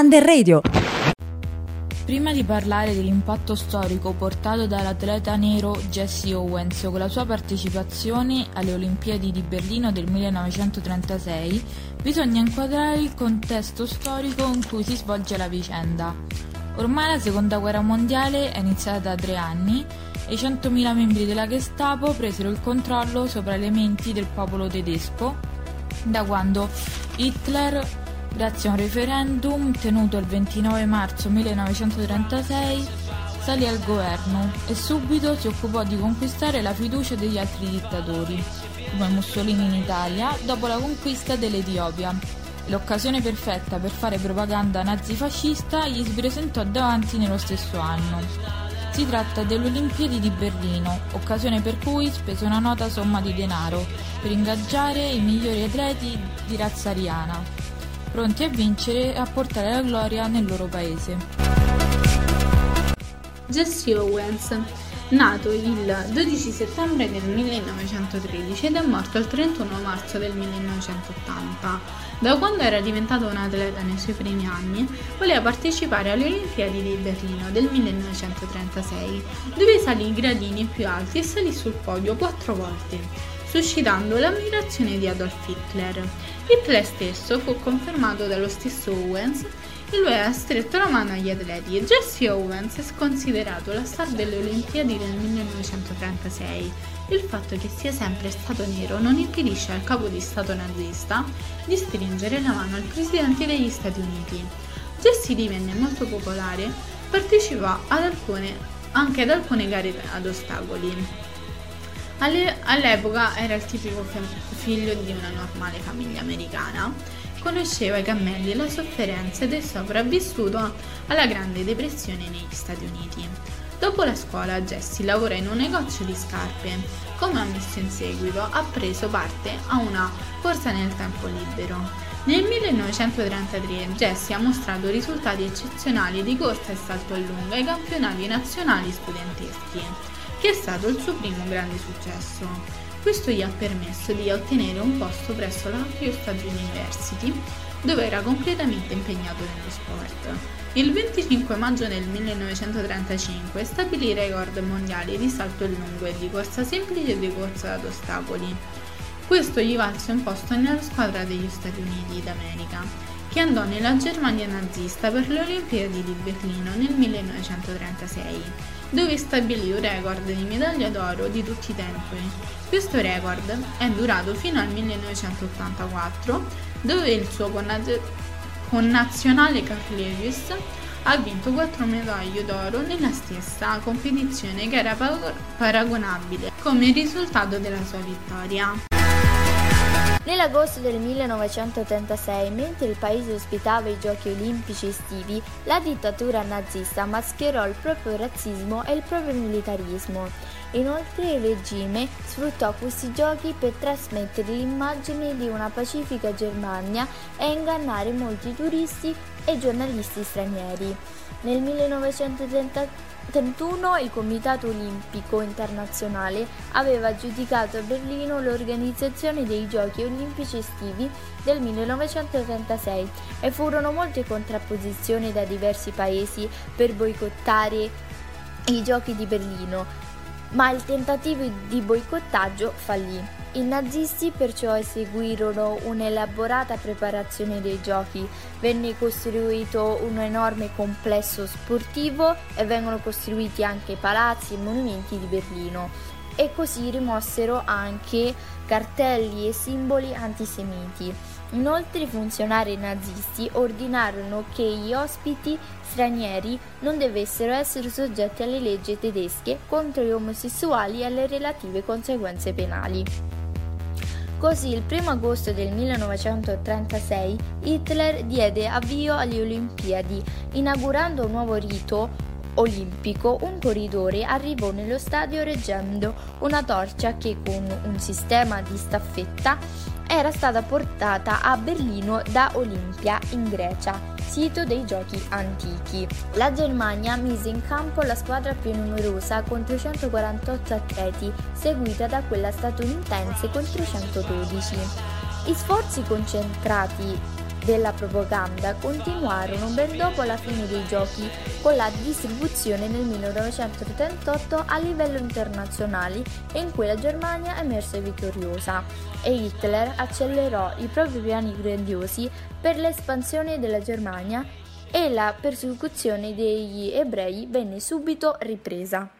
Under Radio. Prima di parlare dell'impatto storico portato dall'atleta nero Jesse Owens con la sua partecipazione alle Olimpiadi di Berlino del 1936, bisogna inquadrare il contesto storico in cui si svolge la vicenda. Ormai la seconda guerra mondiale è iniziata da tre anni e i 100.000 membri della Gestapo presero il controllo sopra le menti del popolo tedesco da quando Hitler Grazie a un referendum tenuto il 29 marzo 1936 salì al governo e subito si occupò di conquistare la fiducia degli altri dittatori, come Mussolini in Italia dopo la conquista dell'Etiopia. L'occasione perfetta per fare propaganda nazifascista gli si presentò davanti nello stesso anno. Si tratta delle Olimpiadi di Berlino, occasione per cui spese una nota somma di denaro per ingaggiare i migliori atleti di razza ariana pronti a vincere e a portare la gloria nel loro paese. Jesse Owens, nato il 12 settembre del 1913 ed è morto il 31 marzo del 1980. Da quando era diventato un atleta nei suoi primi anni, voleva partecipare alle Olimpiadi di Berlino del 1936, dove salì i gradini più alti e salì sul podio quattro volte suscitando l'ammirazione di Adolf Hitler. Hitler stesso fu confermato dallo stesso Owens e lui ha stretto la mano agli atleti. Jesse Owens è considerato la star delle Olimpiadi del 1936. Il fatto che sia sempre stato nero non impedisce al capo di Stato nazista di stringere la mano al presidente degli Stati Uniti. Jesse divenne molto popolare, partecipò ad alcune, anche ad alcune gare ad ostacoli. All'epoca era il tipico figlio di una normale famiglia americana. Conosceva i cammelli e la sofferenza ed è sopravvissuto alla Grande Depressione negli Stati Uniti. Dopo la scuola, Jesse lavora in un negozio di scarpe. Come ammesso in seguito, ha preso parte a una corsa nel tempo libero. Nel 1933 Jesse ha mostrato risultati eccezionali di corsa e salto a lunga ai campionati nazionali studenteschi che è stato il suo primo grande successo. Questo gli ha permesso di ottenere un posto presso la Ohio State University, dove era completamente impegnato nello sport. Il 25 maggio del 1935 stabilì i record mondiali di salto lungo e di corsa semplice e di corsa ad ostacoli. Questo gli valse un posto nella squadra degli Stati Uniti d'America, che andò nella Germania nazista per le Olimpiadi di Berlino nel 1936 dove stabilì un record di medaglia d'oro di tutti i tempi. Questo record è durato fino al 1984, dove il suo connazionale Carl Lewis ha vinto 4 medaglie d'oro nella stessa competizione che era paragonabile come risultato della sua vittoria. Nell'agosto del 1936, mentre il paese ospitava i giochi olimpici estivi, la dittatura nazista mascherò il proprio razzismo e il proprio militarismo. Inoltre il regime sfruttò questi giochi per trasmettere l'immagine di una pacifica Germania e ingannare molti turisti e giornalisti stranieri. Nel 1933 1971 il Comitato Olimpico Internazionale aveva giudicato a Berlino l'organizzazione dei Giochi Olimpici estivi del 1936 e furono molte contrapposizioni da diversi paesi per boicottare i Giochi di Berlino, ma il tentativo di boicottaggio fallì. I nazisti perciò eseguirono un'elaborata preparazione dei giochi, venne costruito un enorme complesso sportivo e vengono costruiti anche palazzi e monumenti di Berlino e così rimossero anche cartelli e simboli antisemiti. Inoltre i funzionari nazisti ordinarono che gli ospiti stranieri non dovessero essere soggetti alle leggi tedesche contro gli omosessuali e alle relative conseguenze penali. Così il 1 agosto del 1936 Hitler diede avvio alle Olimpiadi, inaugurando un nuovo rito olimpico, un corridore arrivò nello stadio reggendo una torcia che con un sistema di staffetta era stata portata a Berlino da Olimpia in Grecia, sito dei giochi antichi. La Germania mise in campo la squadra più numerosa con 348 atleti, seguita da quella statunitense con 312. Gli sforzi concentrati della propaganda continuarono ben dopo la fine dei giochi con la distribuzione nel 1938 a livello internazionale in cui la Germania emerse vittoriosa e Hitler accelerò i propri piani grandiosi per l'espansione della Germania e la persecuzione degli ebrei venne subito ripresa.